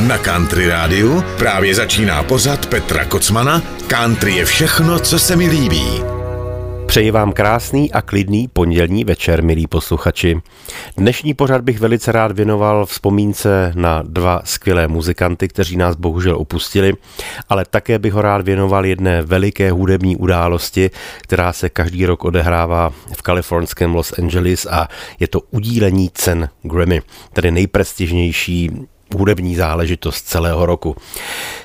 Na Country Rádiu právě začíná pořad Petra Kocmana Country je všechno, co se mi líbí. Přeji vám krásný a klidný pondělní večer, milí posluchači. Dnešní pořad bych velice rád věnoval vzpomínce na dva skvělé muzikanty, kteří nás bohužel opustili, ale také bych ho rád věnoval jedné veliké hudební události, která se každý rok odehrává v kalifornském Los Angeles a je to udílení cen Grammy, tedy nejprestižnější hudební záležitost celého roku.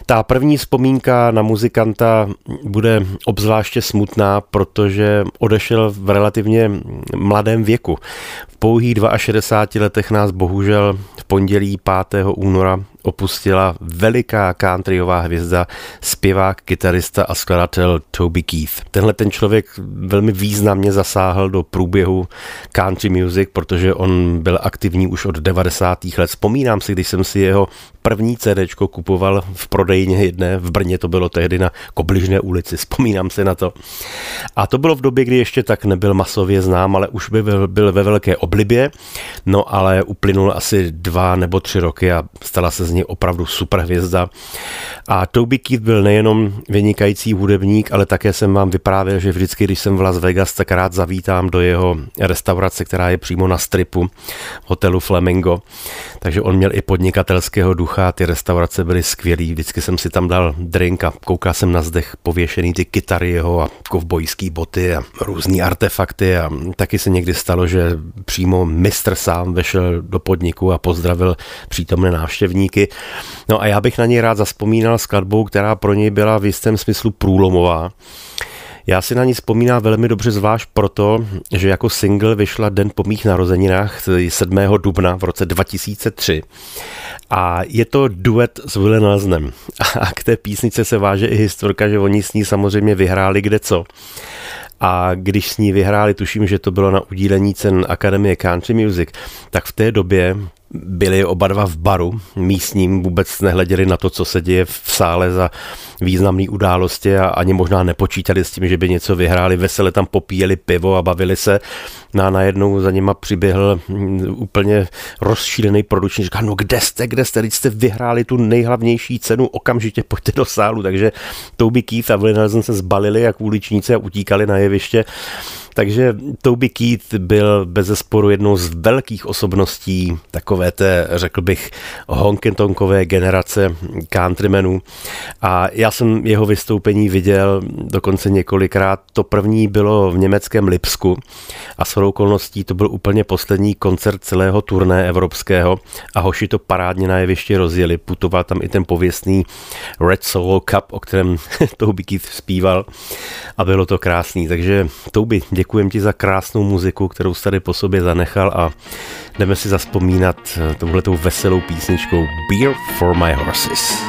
Ta první vzpomínka na muzikanta bude obzvláště smutná, protože odešel v relativně mladém věku. V pouhých 62 letech nás bohužel v pondělí 5. února opustila veliká countryová hvězda, zpěvák, kytarista a skladatel Toby Keith. Tenhle ten člověk velmi významně zasáhl do průběhu country music, protože on byl aktivní už od 90. let. Vzpomínám si, když jsem si jeho první CD kupoval v prodejně jedné v Brně, to bylo tehdy na Kobližné ulici, vzpomínám se na to. A to bylo v době, kdy ještě tak nebyl masově znám, ale už by byl ve velké oblibě, no ale uplynul asi dva nebo tři roky a stala se z něj opravdu super hvězda. A Toby Keith byl nejenom vynikající hudebník, ale také jsem vám vyprávěl, že vždycky, když jsem v Las Vegas, tak rád zavítám do jeho restaurace, která je přímo na stripu hotelu Flamingo. Takže on měl i podnikatelského ducha, ty restaurace byly skvělý, vždycky jsem si tam dal drink a koukal jsem na zdech pověšený ty kytary jeho a kovbojský boty a různý artefakty a taky se někdy stalo, že přímo mistr sám vešel do podniku a pozdravil přítomné návštěvníky. No a já bych na něj rád zaspomínal skladbou, která pro něj byla v jistém smyslu průlomová. Já si na ní vzpomínám velmi dobře zvlášť proto, že jako single vyšla den po mých narozeninách 7. dubna v roce 2003 a je to duet s Nelsonem. A k té písnice se váže i historka, že oni s ní samozřejmě vyhráli kde co. A když s ní vyhráli, tuším, že to bylo na udílení cen Akademie Country Music, tak v té době byli oba dva v baru místním, vůbec nehleděli na to, co se děje v sále za významné události a ani možná nepočítali s tím, že by něco vyhráli. Vesele tam popíjeli pivo a bavili se. No a najednou za nima přiběhl mm, úplně rozšílený produční. Říká, no kde jste, kde jste, teď jste vyhráli tu nejhlavnější cenu, okamžitě pojďte do sálu. Takže Toby Keith a Nelson se zbalili jak uličníci a utíkali na jeviště. Takže Toby Keith byl bez zesporu jednou z velkých osobností takové té, řekl bych, honkentonkové generace countrymenů. A já jsem jeho vystoupení viděl dokonce několikrát. To první bylo v německém Lipsku a s okolností to byl úplně poslední koncert celého turné evropského a hoši to parádně na jeviště rozjeli. Putoval tam i ten pověstný Red Solo Cup, o kterém Toby Keith zpíval a bylo to krásný. Takže Toby, děkujem ti za krásnou muziku, kterou jsi tady po sobě zanechal a jdeme si zaspomínat eh, touhletou veselou písničkou Beer for my horses.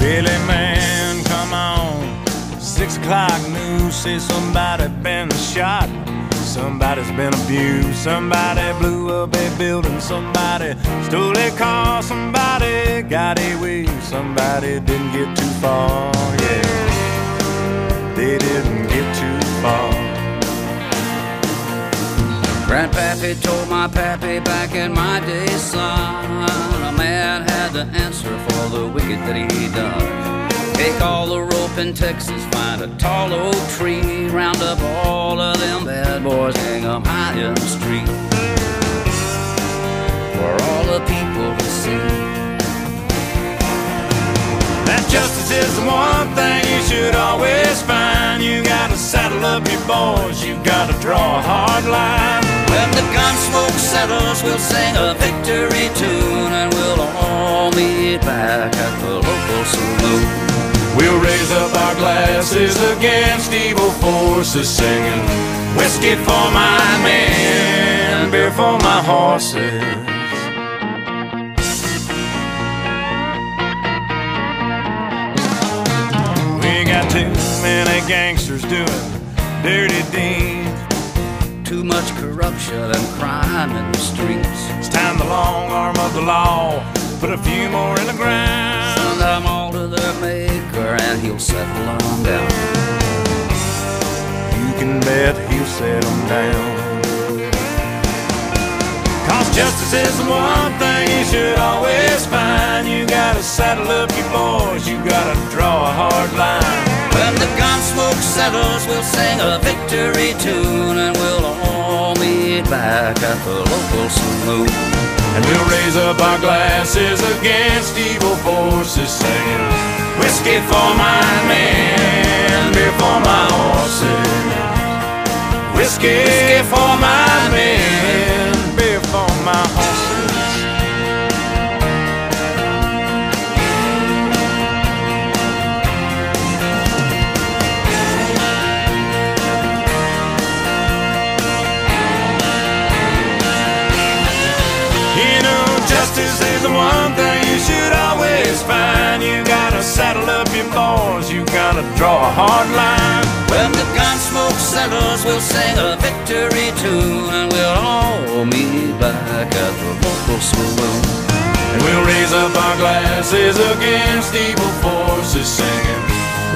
Really man, come on Six o'clock news, say somebody been shot Somebody's been abused, somebody blew up a building, somebody stole a car, somebody got away, somebody didn't get too far, yeah. They didn't get too far. Grandpappy told my pappy back in my day, son, a man had to answer for the wicked that he done. Take all the rope in Texas, find a tall oak tree, round up all of them bad boys, hang them high in the street. For all the people to see. That justice is the one thing you should always find. You gotta saddle up your boys, you gotta draw a hard line. When the gun smoke settles, we'll sing a victory tune and we'll all meet back at the local saloon. We'll raise up our glasses against evil forces, singing whiskey for my men, beer for my horses. We got too many gangsters doing dirty deeds. Too much corruption and crime in the streets. It's time the long arm of the law put a few more in the ground. Send them all to their maker and he'll settle on down. set them down. Cause justice is the one thing you should always find. You gotta saddle up your boys, you gotta draw a hard line. When the gun smoke settles, we'll sing a victory tune and we'll all meet back at the local saloon. And we'll raise up our glasses against evil forces, singing whiskey for my men, beer for my horses, whiskey for my draw a hard line. When the gun smoke settles, we'll sing a victory tune and we'll all meet back at the local saloon. And we'll raise up our glasses against evil forces, singing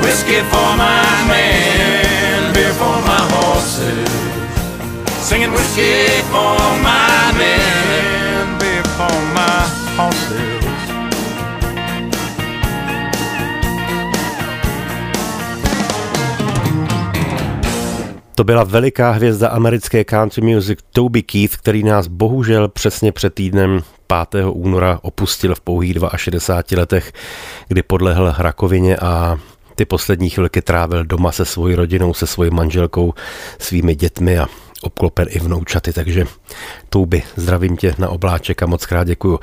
whiskey for my men, beer for my horses. Singing whiskey for my men, To byla veliká hvězda americké country music Toby Keith, který nás bohužel přesně před týdnem 5. února opustil v pouhých 62 letech, kdy podlehl rakovině a ty poslední chvilky trávil doma se svojí rodinou, se svojí manželkou, svými dětmi a obklopen i vnoučaty, takže Touby, zdravím tě na obláček a moc krát děkuju.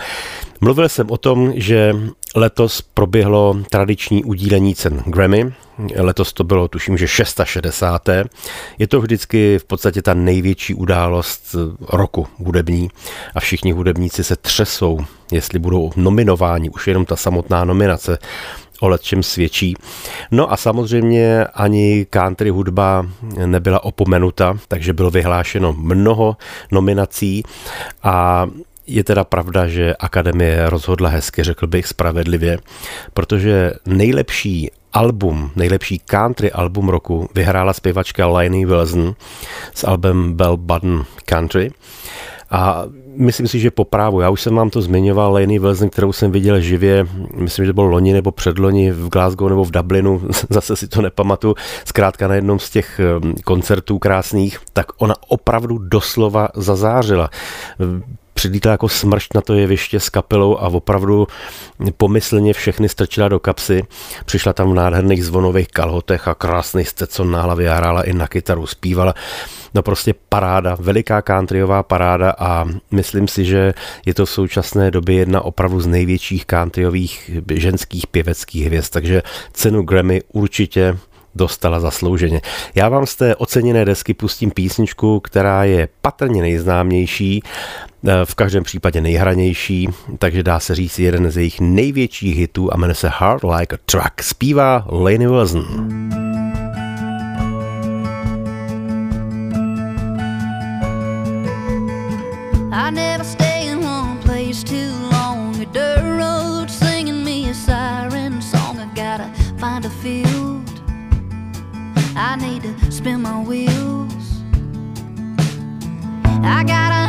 Mluvil jsem o tom, že letos proběhlo tradiční udílení cen Grammy, letos to bylo tuším, že 660. Je to vždycky v podstatě ta největší událost roku hudební a všichni hudebníci se třesou, jestli budou nominováni, už jenom ta samotná nominace o čem svědčí. No a samozřejmě ani country hudba nebyla opomenuta, takže bylo vyhlášeno mnoho nominací a je teda pravda, že akademie rozhodla hezky, řekl bych spravedlivě, protože nejlepší album, nejlepší country album roku vyhrála zpěvačka Lainey Wilson s albem Bell Button Country. A myslím si, že po právu. Já už jsem vám to zmiňoval, Lainey Wilson, kterou jsem viděl živě, myslím, že to bylo loni nebo předloni v Glasgow nebo v Dublinu, zase si to nepamatuju, zkrátka na jednom z těch um, koncertů krásných, tak ona opravdu doslova zazářila přilítla jako smršť na to jeviště s kapelou a opravdu pomyslně všechny strčila do kapsy. Přišla tam v nádherných zvonových kalhotech a krásný stecon na hlavě hrála i na kytaru, zpívala. No prostě paráda, veliká countryová paráda a myslím si, že je to v současné době jedna opravdu z největších countryových ženských pěveckých hvězd, takže cenu Grammy určitě dostala zaslouženě. Já vám z té oceněné desky pustím písničku, která je patrně nejznámější, eh, v každém případě nejhranější, takže dá se říct jeden z jejich největších hitů a jmenuje se Hard Like a Truck. Zpívá Lainey Wilson. I got a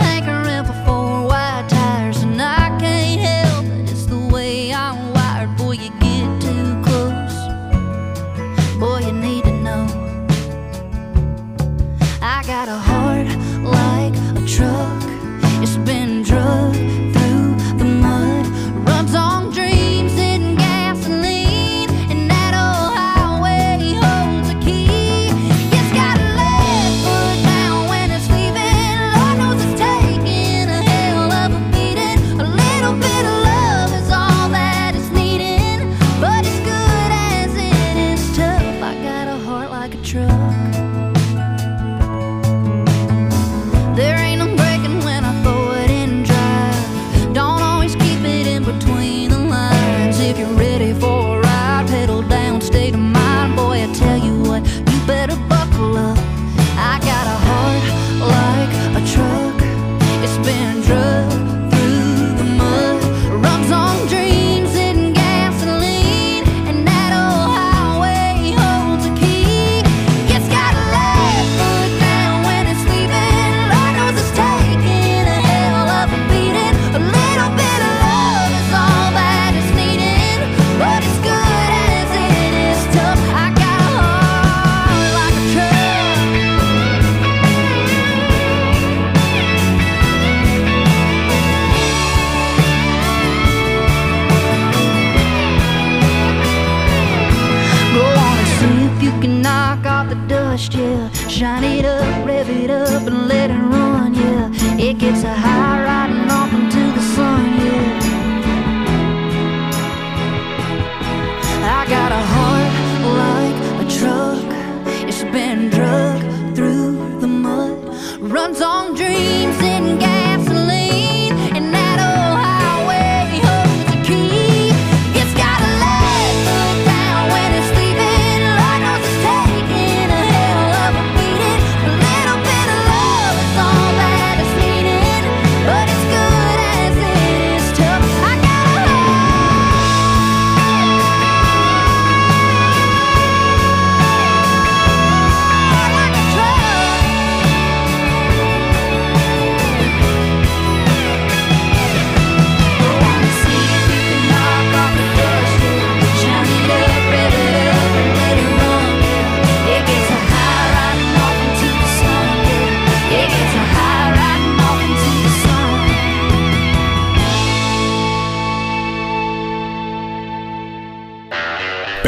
Runs on dreams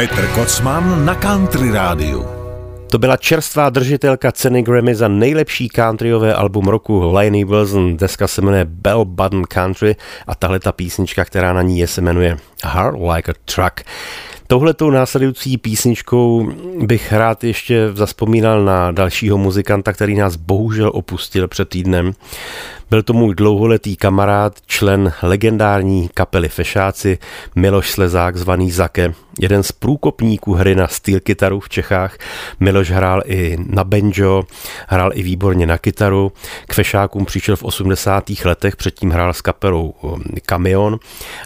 Petr Kocman na Country Rádiu. To byla čerstvá držitelka ceny Grammy za nejlepší countryové album roku Lainey Wilson. Deska se jmenuje Bell Button Country a tahle ta písnička, která na ní je, se jmenuje Heart Like a Truck. Touhletou následující písničkou bych rád ještě zaspomínal na dalšího muzikanta, který nás bohužel opustil před týdnem. Byl to můj dlouholetý kamarád, člen legendární kapely Fešáci Miloš Slezák, zvaný Zake, jeden z průkopníků hry na steel kytaru v Čechách. Miloš hrál i na banjo, hrál i výborně na kytaru. K Fešákům přišel v 80. letech, předtím hrál s kapelou um, Kamion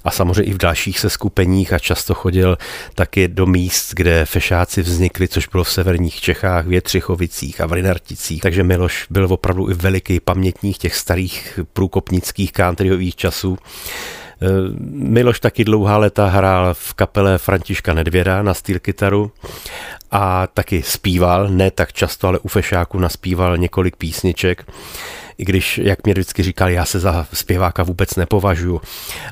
a samozřejmě i v dalších seskupeních a často chodil taky do míst, kde Fešáci vznikli, což bylo v severních Čechách, v Jetřichovicích a v Rinarticích. Takže Miloš byl opravdu i veliký pamětník těch starých průkopnických countryových časů. Eh, Miloš taky dlouhá léta hrál v kapele Františka Nedvěda na steel kytaru a taky zpíval, ne tak často, ale u Fešáku naspíval několik písniček i když, jak mě vždycky říkal, já se za zpěváka vůbec nepovažuji,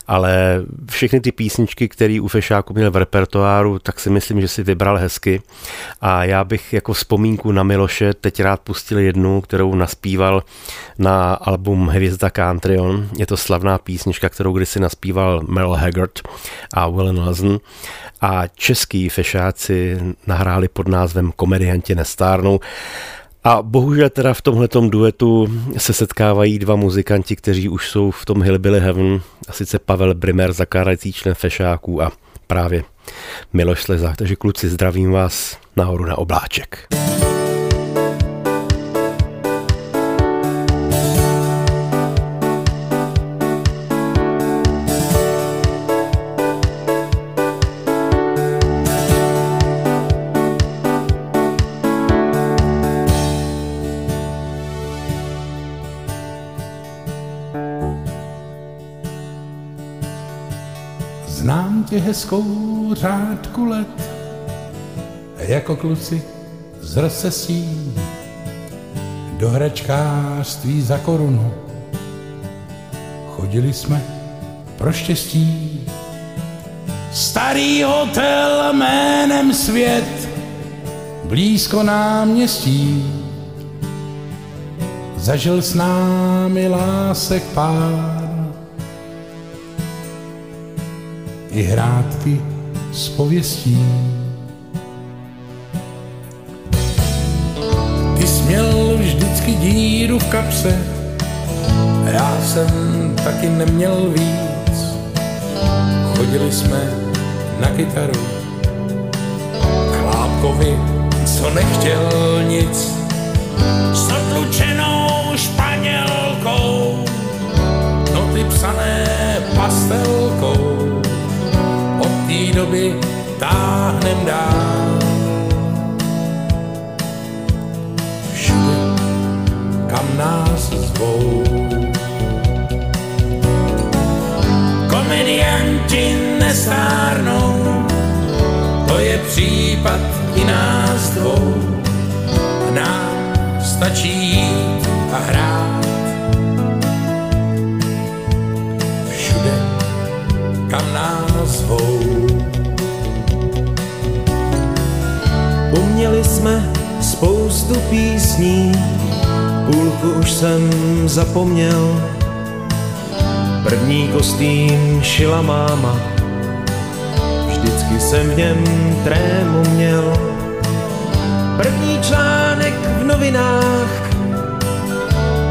ale všechny ty písničky, které u Fešáku měl v repertoáru, tak si myslím, že si vybral hezky. A já bych jako vzpomínku na Miloše teď rád pustil jednu, kterou naspíval na album Hvězda Country Je to slavná písnička, kterou kdysi naspíval Merle Haggard a Will Nelson. A český fešáci nahráli pod názvem Komedianti nestárnou a bohužel teda v tomhletom duetu se setkávají dva muzikanti, kteří už jsou v tom Hillbilly Heaven, a sice Pavel Brimer, zakládající člen Fešáků a právě Miloš Slezák. Takže kluci, zdravím vás nahoru na obláček. Znám tě hezkou řádku let, jako kluci z recesí, do hračkářství za korunu. Chodili jsme pro štěstí. Starý hotel jménem Svět, blízko náměstí. Zažil s námi lásek pár, i hrádky s pověstí. Ty jsi měl vždycky díru v kapse, já jsem taky neměl víc. Chodili jsme na kytaru, chlápkovi, co nechtěl nic, s odlučenou španělkou, noty psané pastelkou té doby táhnem dál. Všude, kam nás zvou. Komedianti nestárnou, to je případ i nás dvou. A nám stačí jít a hrát. Všude, kam nás zvou. Uměli jsme písní, půlku už jsem zapomněl. První kostým šila máma, vždycky jsem v něm trému měl. První článek v novinách,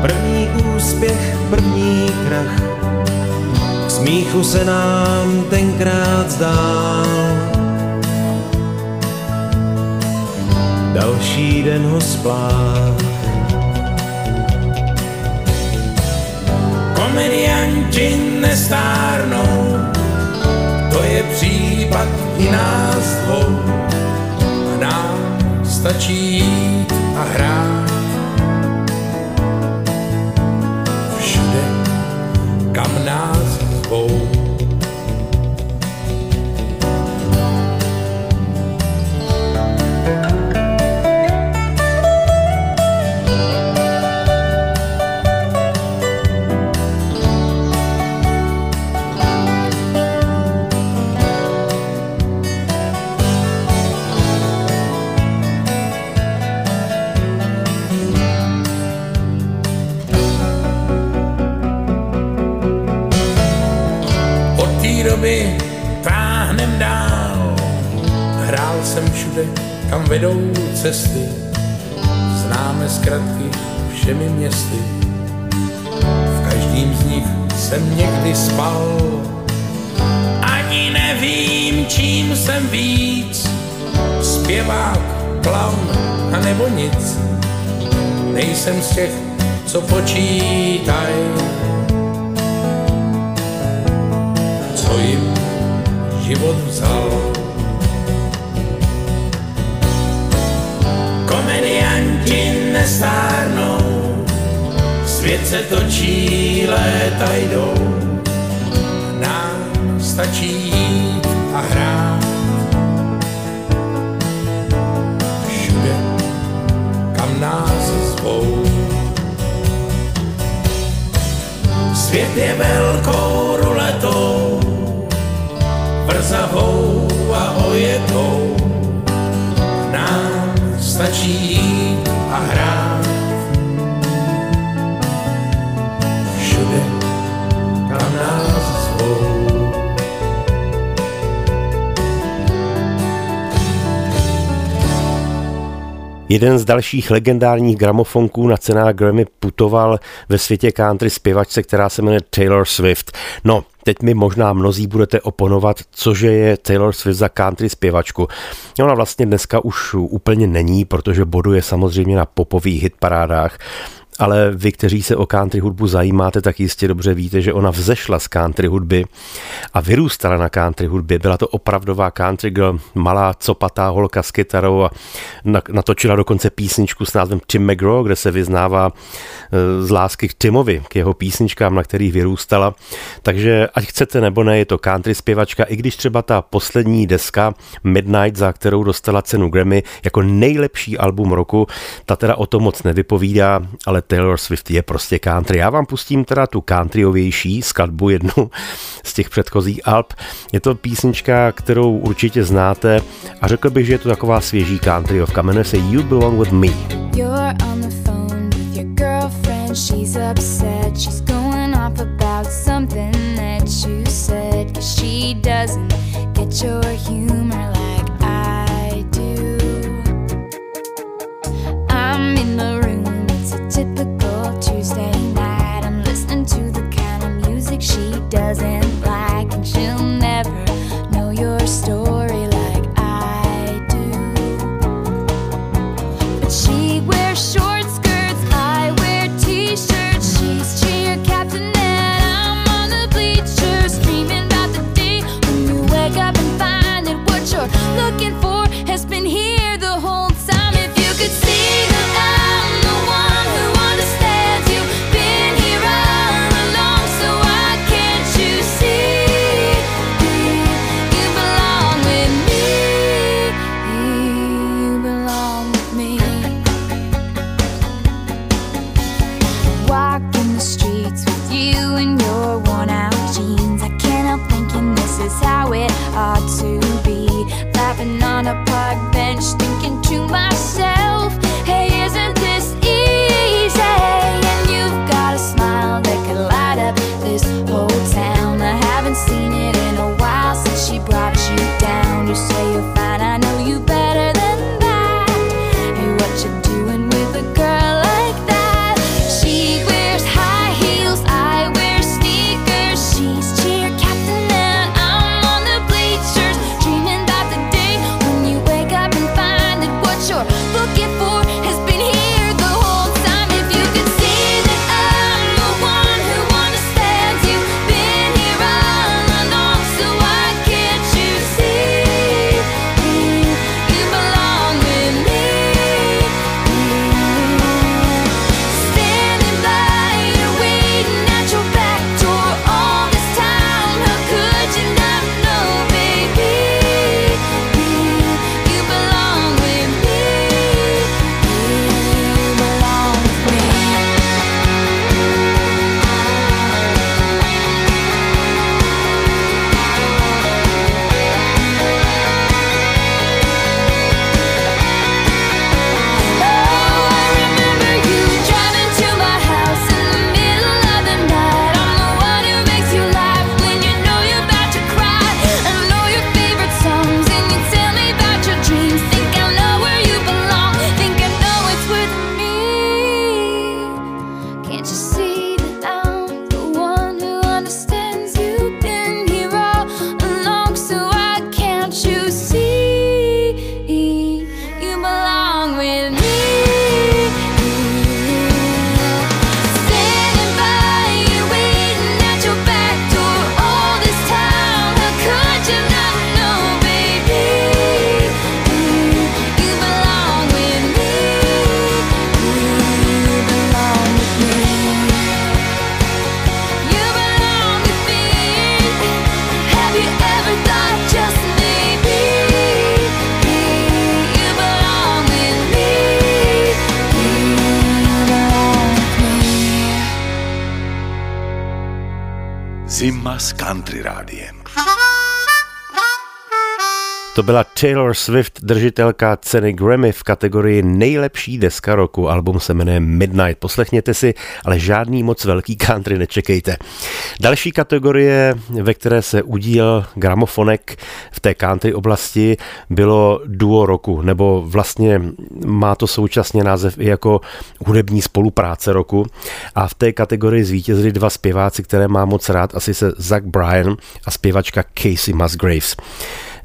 první úspěch, první krach. K smíchu se nám tenkrát zdál. Další den ho splách. Komedianti nestárnou, to je případ i nás dvou. A nám stačí jít a hrát. Všude, kam nás zvou. Spal. Ani nevím, čím jsem víc. Zpěvák, klaun, a nebo nic. Nejsem z těch, co počítaj. co jim život vzal. Komedianti nestárnou, svět se točí, léta jdou. Stačí jít a hrát. Všude, kam nás zvou. Svět je velkou ruletou, vrzavou a ojetou. Nám stačí Jeden z dalších legendárních gramofonků na cenách Grammy putoval ve světě country zpěvačce, která se jmenuje Taylor Swift. No, teď mi možná mnozí budete oponovat, cože je Taylor Swift za country zpěvačku. Ona vlastně dneska už úplně není, protože boduje samozřejmě na popových hitparádách, ale vy, kteří se o country hudbu zajímáte, tak jistě dobře víte, že ona vzešla z country hudby a vyrůstala na country hudbě. Byla to opravdová country girl, malá copatá holka s kytarou a natočila dokonce písničku s názvem Tim McGraw, kde se vyznává e, z lásky k Timovi, k jeho písničkám, na kterých vyrůstala. Takže ať chcete nebo ne, je to country zpěvačka, i když třeba ta poslední deska Midnight, za kterou dostala cenu Grammy jako nejlepší album roku, ta teda o tom moc nevypovídá, ale Taylor Swift je prostě country. Já vám pustím teda tu countryovější skladbu, jednu z těch předchozích alb. Je to písnička, kterou určitě znáte a řekl bych, že je to taková svěží countryovka. Jmenuje se You Belong With Me. She doesn't get your humor doesn't Taylor Swift, držitelka ceny Grammy v kategorii nejlepší deska roku. Album se jmenuje Midnight. Poslechněte si, ale žádný moc velký country nečekejte. Další kategorie, ve které se udíl gramofonek v té country oblasti, bylo duo roku, nebo vlastně má to současně název i jako hudební spolupráce roku. A v té kategorii zvítězili dva zpěváci, které má moc rád, asi se Zach Bryan a zpěvačka Casey Musgraves.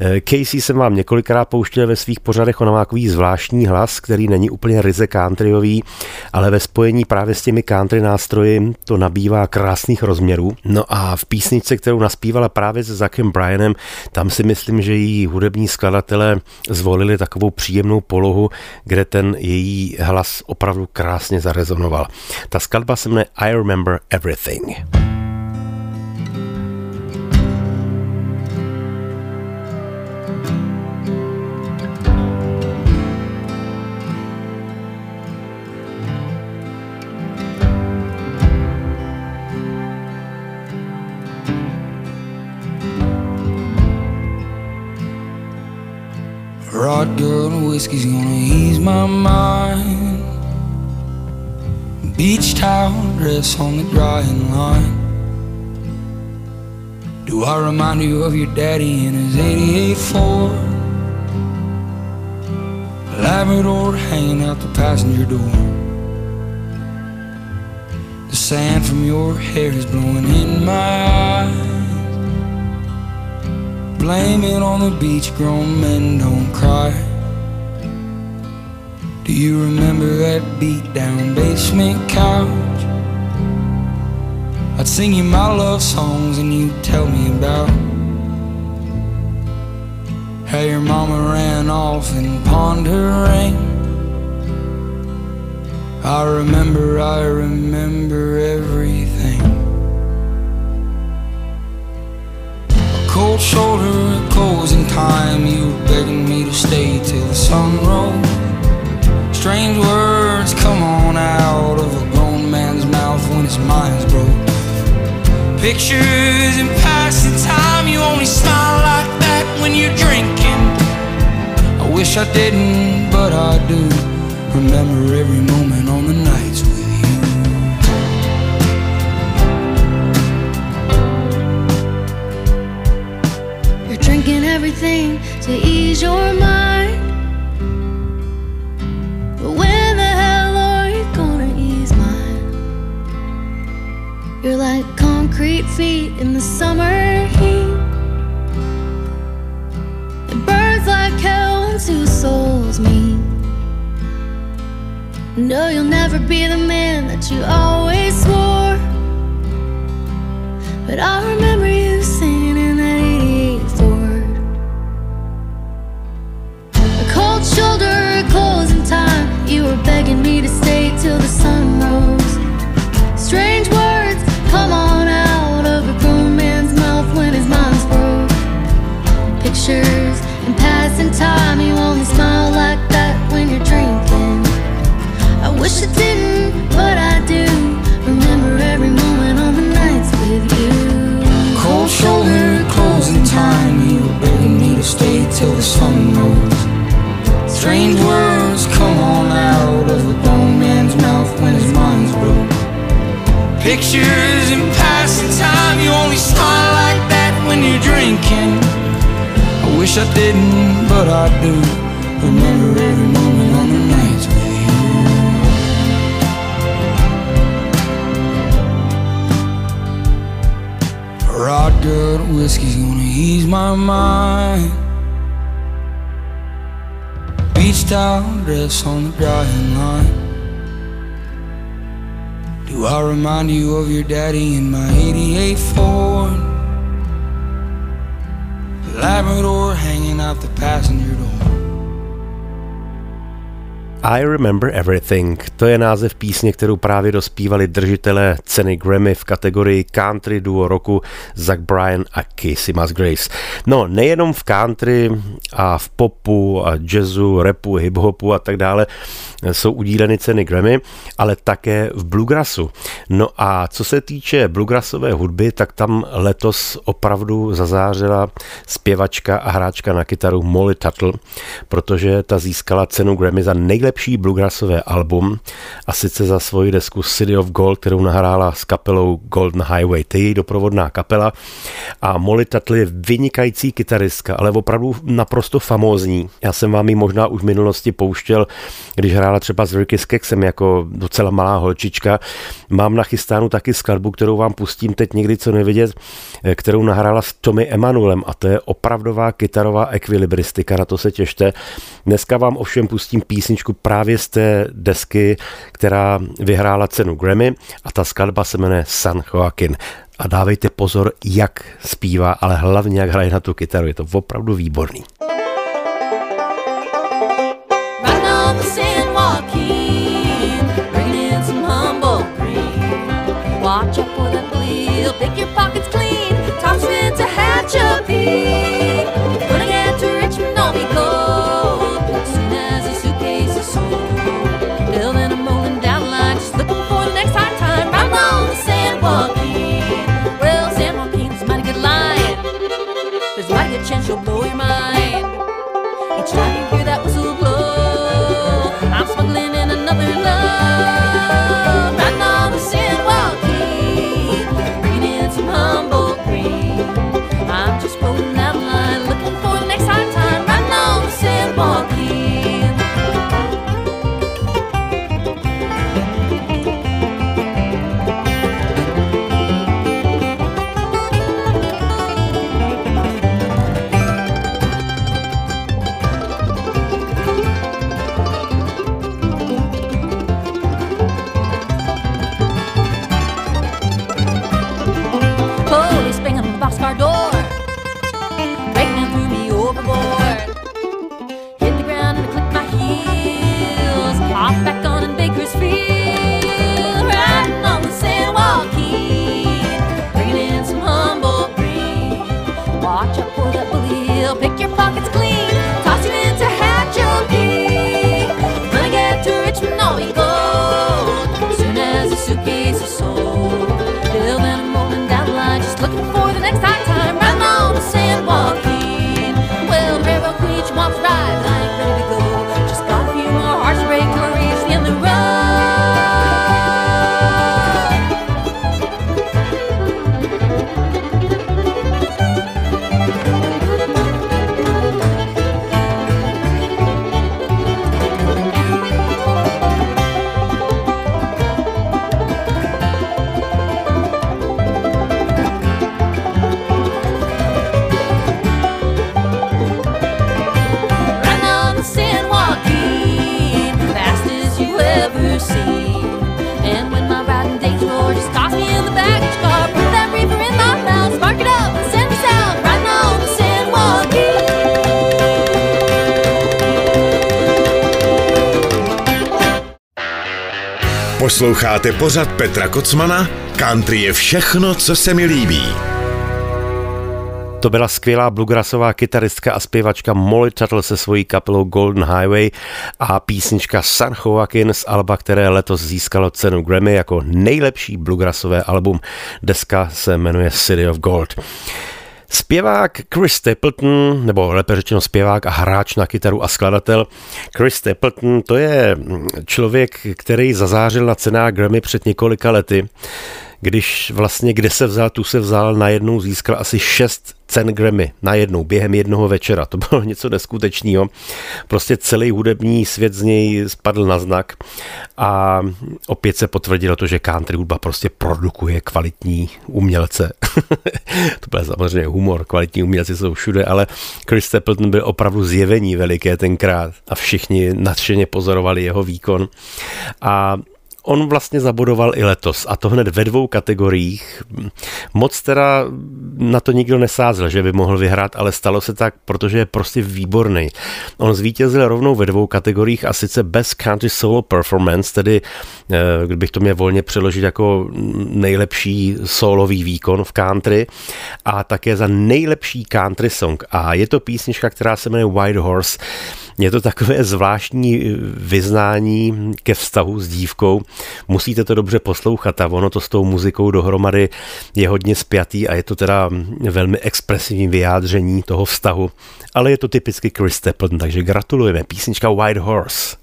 Eh, Casey jsem vám několikrát pouštěl ve svých pořadech, ona má takový zvláštní hlas, který není úplně ryze countryový, ale ve spojení právě s těmi country nástroji to nabývá krásných rozměrů. No a v písničce, kterou naspívala právě se Zachem Bryanem, tam si myslím, že její hudební skladatelé zvolili takovou příjemnou polohu, kde ten její hlas opravdu krásně zarezonoval. Ta skladba se jmenuje I Remember Everything. Whiskey's gonna ease my mind. Beach towel dress on the drying line. Do I remind you of your daddy in his 88 Ford? Labrador hanging out the passenger door. The sand from your hair is blowing in my eyes. Blame it on the beach, grown men don't cry. Do you remember that beat down basement couch? I'd sing you my love songs and you'd tell me about how your mama ran off and pawned her ring. I remember, I remember everything. Cold shoulder, a closing time, you were begging me to stay till the sun rose. Strange words come on out of a grown man's mouth when his mind's broke. Pictures in passing time, you only smile like that when you're drinking. I wish I didn't, but I do. Remember every moment on the nights everything to ease your mind. But when the hell are you gonna ease mine? You're like concrete feet in the summer heat. It burns like hell when two souls meet. No, you'll never be the man that you always swore. But I remember you You were begging me to stay till the sun rose. Strange words come on out of a grown man's mouth when his mind's broke. Pictures and passing time, you only smile like that when you're drinking. I wish I didn't, but I do. Remember every moment on the nights with you. Cold shoulder, closing time, you were begging me to stay till the sun rose. Strange words come on out of a grown man's mouth when his mind's broke. Pictures in passing time, you only smile like that when you're drinking. I wish I didn't, but I do. Remember every moment on the nights with you. Rod good whiskey's gonna ease my mind. Beach towel dress on the drying line. Do I remind you of your daddy in my 88 Ford? Labrador hanging out the passenger door. I Remember Everything. To je název písně, kterou právě dospívali držitelé ceny Grammy v kategorii Country Duo roku Zach Bryan a Casey Musgraves. No, nejenom v country a v popu a jazzu, rapu, hiphopu a tak dále jsou udíleny ceny Grammy, ale také v bluegrassu. No a co se týče bluegrassové hudby, tak tam letos opravdu zazářila zpěvačka a hráčka na kytaru Molly Tuttle, protože ta získala cenu Grammy za nejlepší bluegrassové album a sice za svoji desku City of Gold, kterou nahrála s kapelou Golden Highway. To je její doprovodná kapela a Molly Tuttle je vynikající kytaristka, ale opravdu naprosto famózní. Já jsem vám ji možná už v minulosti pouštěl, když hrála třeba s Ricky Skexem jako docela malá holčička. Mám nachystánu taky skladbu, kterou vám pustím teď někdy co nevidět, kterou nahrála s Tommy Emanuelem a to je opravdová kytarová ekvilibristika, na to se těšte. Dneska vám ovšem pustím písničku právě z té desky, která vyhrála cenu Grammy a ta skladba se jmenuje San Joaquin a dávejte pozor, jak zpívá, ale hlavně jak hraje na tu kytaru. Je to opravdu výborný. Watch out for that bleed. Pick your pockets clean. Toss you into hatch a When Posloucháte pořad Petra Kocmana? Country je všechno, co se mi líbí. To byla skvělá bluegrassová kytaristka a zpěvačka Molly Tuttle se svojí kapelou Golden Highway a písnička San Joaquin z alba, které letos získalo cenu Grammy jako nejlepší bluegrassové album. Deska se jmenuje City of Gold. Zpěvák Chris Stapleton, nebo lépe řečeno zpěvák a hráč na kytaru a skladatel Chris Stapleton, to je člověk, který zazářil na cenách Grammy před několika lety když vlastně kde se vzal, tu se vzal, najednou získal asi šest cen Grammy najednou, během jednoho večera. To bylo něco neskutečného. Prostě celý hudební svět z něj spadl na znak a opět se potvrdilo to, že country hudba prostě produkuje kvalitní umělce. to byl samozřejmě humor, kvalitní umělci jsou všude, ale Chris Stapleton byl opravdu zjevení veliké tenkrát a všichni nadšeně pozorovali jeho výkon. A on vlastně zabodoval i letos a to hned ve dvou kategoriích. Moc teda na to nikdo nesázel, že by mohl vyhrát, ale stalo se tak, protože je prostě výborný. On zvítězil rovnou ve dvou kategoriích a sice Best Country Solo Performance, tedy eh, kdybych to měl volně přeložit jako nejlepší solový výkon v country a také za nejlepší country song. A je to písnička, která se jmenuje White Horse. Je to takové zvláštní eh, vyznání ke vztahu s dívkou. Musíte to dobře poslouchat a ono to s tou muzikou dohromady je hodně spjatý a je to teda velmi expresivní vyjádření toho vztahu. Ale je to typicky Chris Stapleton, takže gratulujeme. Písnička White Horse.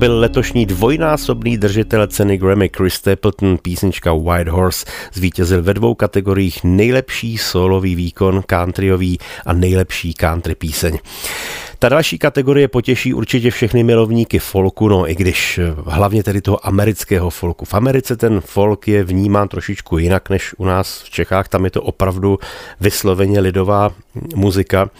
Byl letošní dvojnásobný držitel ceny Grammy Chris Stapleton, písnička White Horse, zvítězil ve dvou kategoriích nejlepší solový výkon countryový a nejlepší country píseň. Ta další kategorie potěší určitě všechny milovníky folku, no i když eh, hlavně tedy toho amerického folku. V Americe ten folk je vnímán trošičku jinak než u nás v Čechách, tam je to opravdu vysloveně lidová muzika,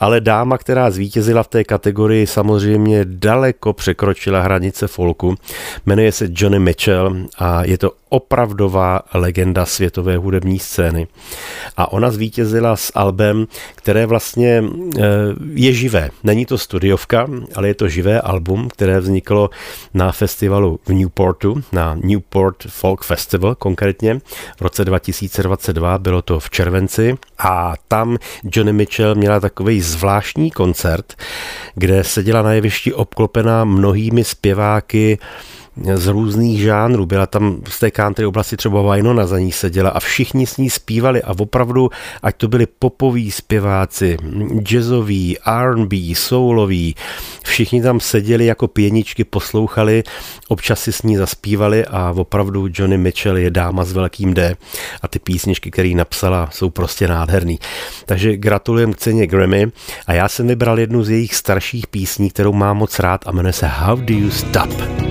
ale dáma, která zvítězila v té kategorii, samozřejmě daleko překročila hranice folku. Jmenuje se Johnny Mitchell a je to opravdová legenda světové hudební scény. A ona zvítězila s albem, které vlastně eh, je živé. Není to studiovka, ale je to živé album, které vzniklo na festivalu v Newportu, na Newport Folk Festival konkrétně v roce 2022, bylo to v červenci a tam Johnny Mitchell měla takový zvláštní koncert, kde seděla na jevišti obklopená mnohými zpěváky, z různých žánrů. Byla tam z té country oblasti třeba Winona za ní seděla a všichni s ní zpívali a opravdu, ať to byli popoví zpěváci, jazzoví, R&B, souloví, všichni tam seděli jako pěničky, poslouchali, občas si s ní zaspívali a opravdu Johnny Mitchell je dáma s velkým D a ty písničky, které napsala, jsou prostě nádherný. Takže gratulujem k ceně Grammy a já jsem vybral jednu z jejich starších písní, kterou mám moc rád a jmenuje se How Do You Stop?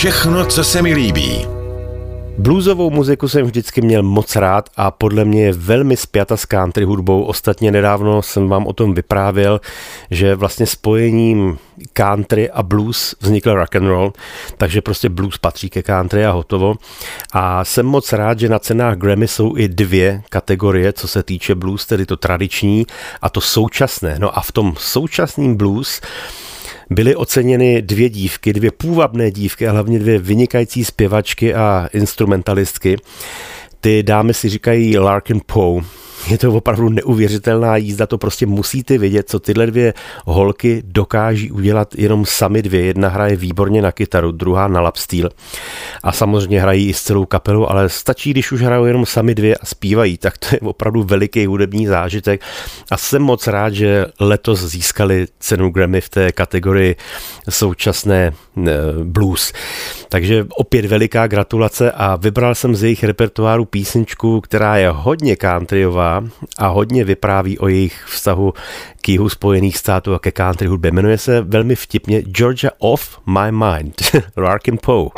Všechno, co se mi líbí. Bluesovou muziku jsem vždycky měl moc rád a podle mě je velmi spjata s country hudbou. Ostatně nedávno jsem vám o tom vyprávěl, že vlastně spojením country a blues vznikl rock and roll, takže prostě blues patří ke country a hotovo. A jsem moc rád, že na cenách Grammy jsou i dvě kategorie, co se týče blues, tedy to tradiční a to současné. No a v tom současným blues byly oceněny dvě dívky, dvě půvabné dívky a hlavně dvě vynikající zpěvačky a instrumentalistky. Ty dámy si říkají Larkin Poe je to opravdu neuvěřitelná jízda, to prostě musíte vidět, co tyhle dvě holky dokáží udělat jenom sami dvě. Jedna hraje výborně na kytaru, druhá na lapsteel a samozřejmě hrají i s celou kapelou, ale stačí, když už hrajou jenom sami dvě a zpívají, tak to je opravdu veliký hudební zážitek a jsem moc rád, že letos získali cenu Grammy v té kategorii současné eh, blues. Takže opět veliká gratulace a vybral jsem z jejich repertoáru písničku, která je hodně countryová, a hodně vypráví o jejich vztahu k jihu Spojených států a ke country hudbě. Jmenuje se velmi vtipně Georgia of My Mind, Larkin Poe.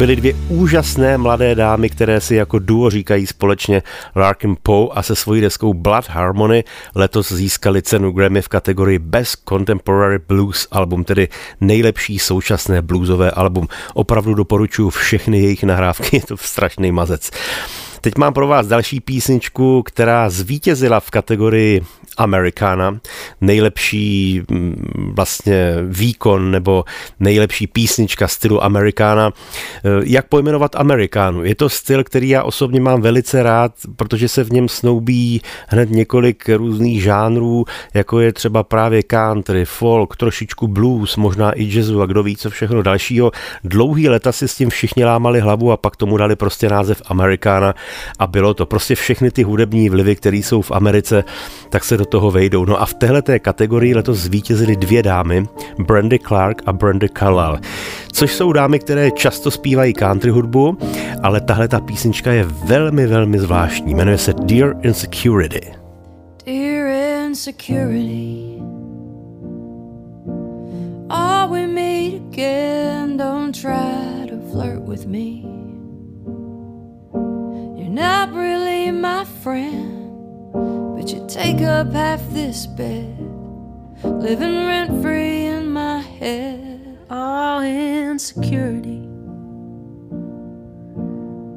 Byly dvě úžasné mladé dámy, které si jako duo říkají společně Larkin Poe a se svojí deskou Blood Harmony letos získali cenu Grammy v kategorii Best Contemporary Blues album, tedy nejlepší současné bluesové album. Opravdu doporučuji všechny jejich nahrávky, je to strašný mazec. Teď mám pro vás další písničku, která zvítězila v kategorii Americana, nejlepší mm, vlastně výkon nebo nejlepší písnička stylu Americana. Eh, jak pojmenovat Amerikánu? Je to styl, který já osobně mám velice rád, protože se v něm snoubí hned několik různých žánrů, jako je třeba právě country, folk, trošičku blues, možná i jazzu a kdo ví, co všechno dalšího. Dlouhý leta si s tím všichni lámali hlavu a pak tomu dali prostě název Americana a bylo to prostě všechny ty hudební vlivy, které jsou v Americe, tak se do toho vejdou. No a v téhle kategorii letos zvítězily dvě dámy, Brandy Clark a Brandy Carlyle, což jsou dámy, které často zpívají country hudbu, ale tahle ta písnička je velmi, velmi zvláštní. Jmenuje se Dear Insecurity. Dear Insecurity Are we meet again? Don't try to flirt with me You're not really my friend You take up half this bed, living rent free in my head. All insecurity.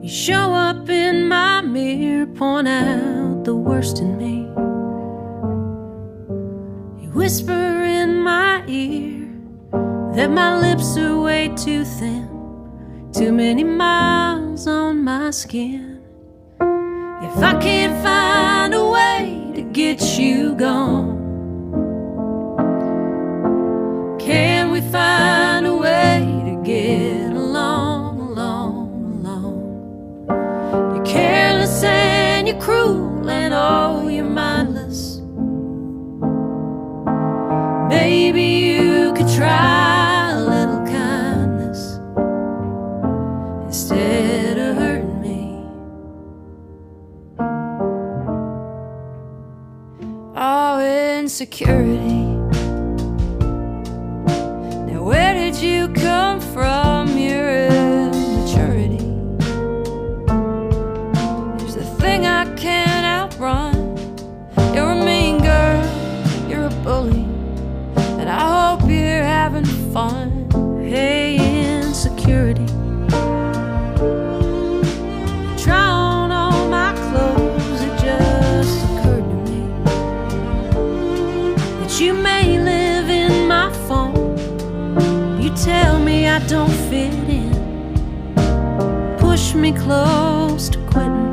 You show up in my mirror, point out the worst in me. You whisper in my ear that my lips are way too thin, too many miles on my skin. If I can't find a way to get you gone, can we find insecurity. Close to quitting.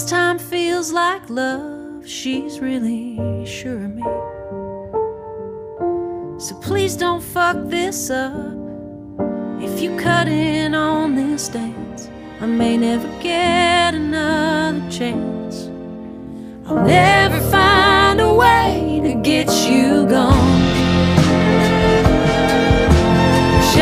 This time feels like love, she's really sure of me. So please don't fuck this up. If you cut in on this dance, I may never get another chance. I'll never find a way to get you gone. Wish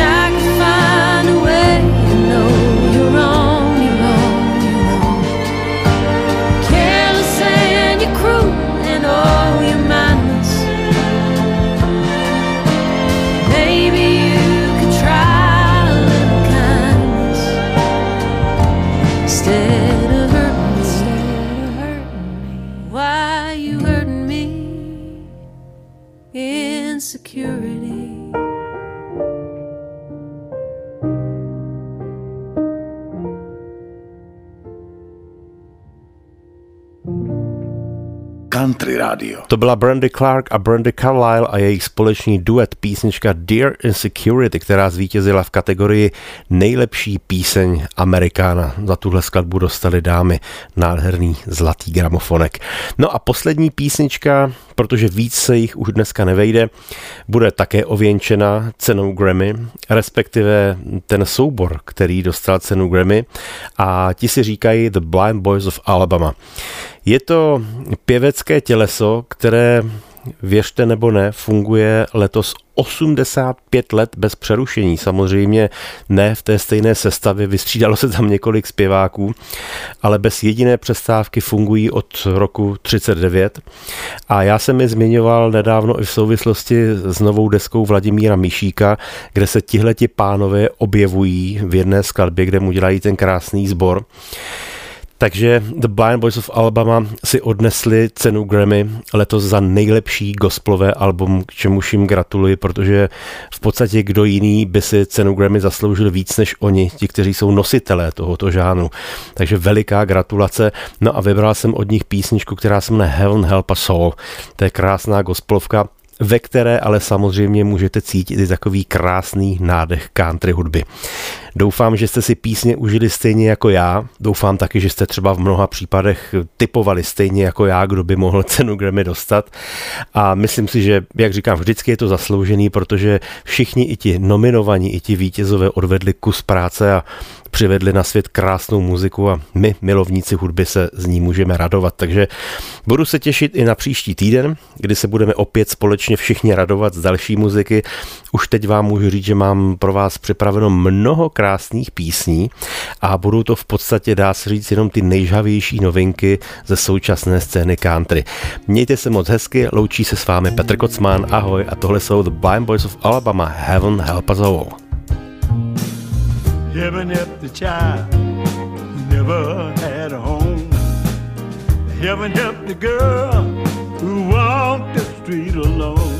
around Country Radio. To byla Brandy Clark a Brandy Carlyle a jejich společný duet písnička Dear Insecurity, která zvítězila v kategorii nejlepší píseň Amerikána. Za tuhle skladbu dostali dámy nádherný zlatý gramofonek. No a poslední písnička, protože víc se jich už dneska nevejde, bude také ověnčena cenou Grammy, respektive ten soubor, který dostal cenu Grammy a ti si říkají The Blind Boys of Alabama. Je to pěvecké těleso, které věřte nebo ne, funguje letos 85 let bez přerušení. Samozřejmě ne v té stejné sestavě, vystřídalo se tam několik zpěváků, ale bez jediné přestávky fungují od roku 39. A já jsem je zmiňoval nedávno i v souvislosti s novou deskou Vladimíra Mišíka, kde se tihleti pánové objevují v jedné skladbě, kde mu dělají ten krásný sbor. Takže The Blind Boys of Alabama si odnesli cenu Grammy letos za nejlepší gospelové album, k čemuž jim gratuluji, protože v podstatě kdo jiný by si cenu Grammy zasloužil víc než oni, ti, kteří jsou nositelé tohoto žánru. Takže veliká gratulace. No a vybral jsem od nich písničku, která se jmenuje Heaven Help Us All. To je krásná gospelovka, ve které ale samozřejmě můžete cítit i takový krásný nádech country hudby. Doufám, že jste si písně užili stejně jako já. Doufám taky, že jste třeba v mnoha případech typovali stejně jako já, kdo by mohl cenu Grammy dostat. A myslím si, že, jak říkám, vždycky je to zasloužený, protože všichni i ti nominovaní, i ti vítězové odvedli kus práce a přivedli na svět krásnou muziku a my, milovníci hudby, se z ní můžeme radovat. Takže budu se těšit i na příští týden, kdy se budeme opět společně všichni radovat z další muziky. Už teď vám můžu říct, že mám pro vás připraveno mnoho krásných písní a budou to v podstatě, dá se říct, jenom ty nejžavější novinky ze současné scény country. Mějte se moc hezky, loučí se s vámi Petr Kocman, ahoj a tohle jsou The Blind Boys of Alabama, Heaven Help Us All. Heaven help the child who never had a home. Heaven help the girl who walked the street alone.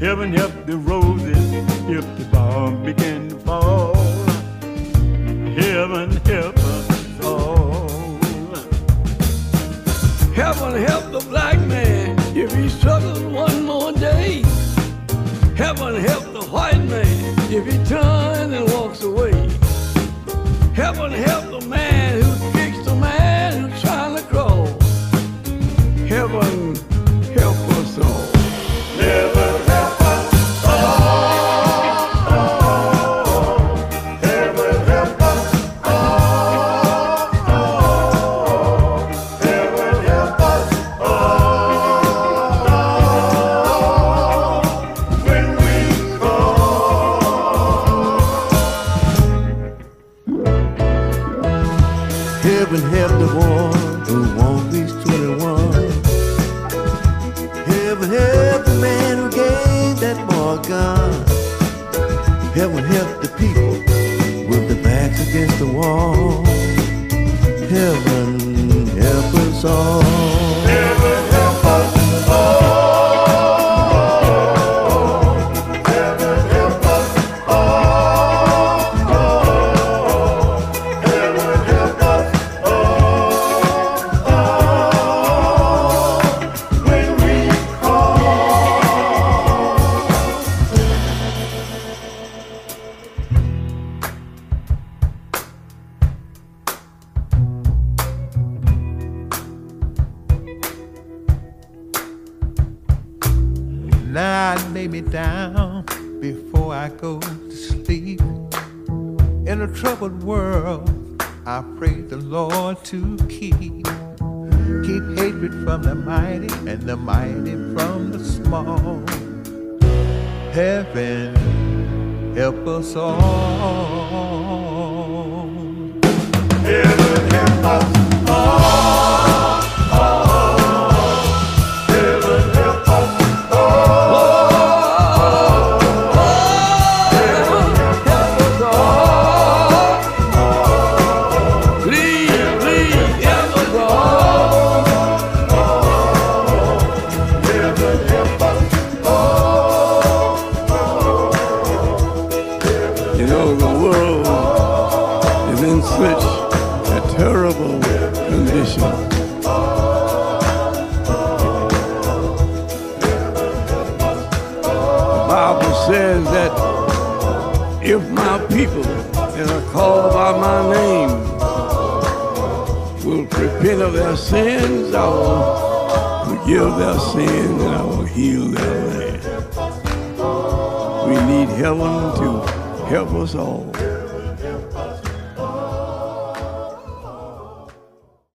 Heaven help the roses if the bomb began. Heaven help us all. Heaven help the black man if he struggles one more day. Heaven help the white man if he turns and walks away. Heaven help the man help us all.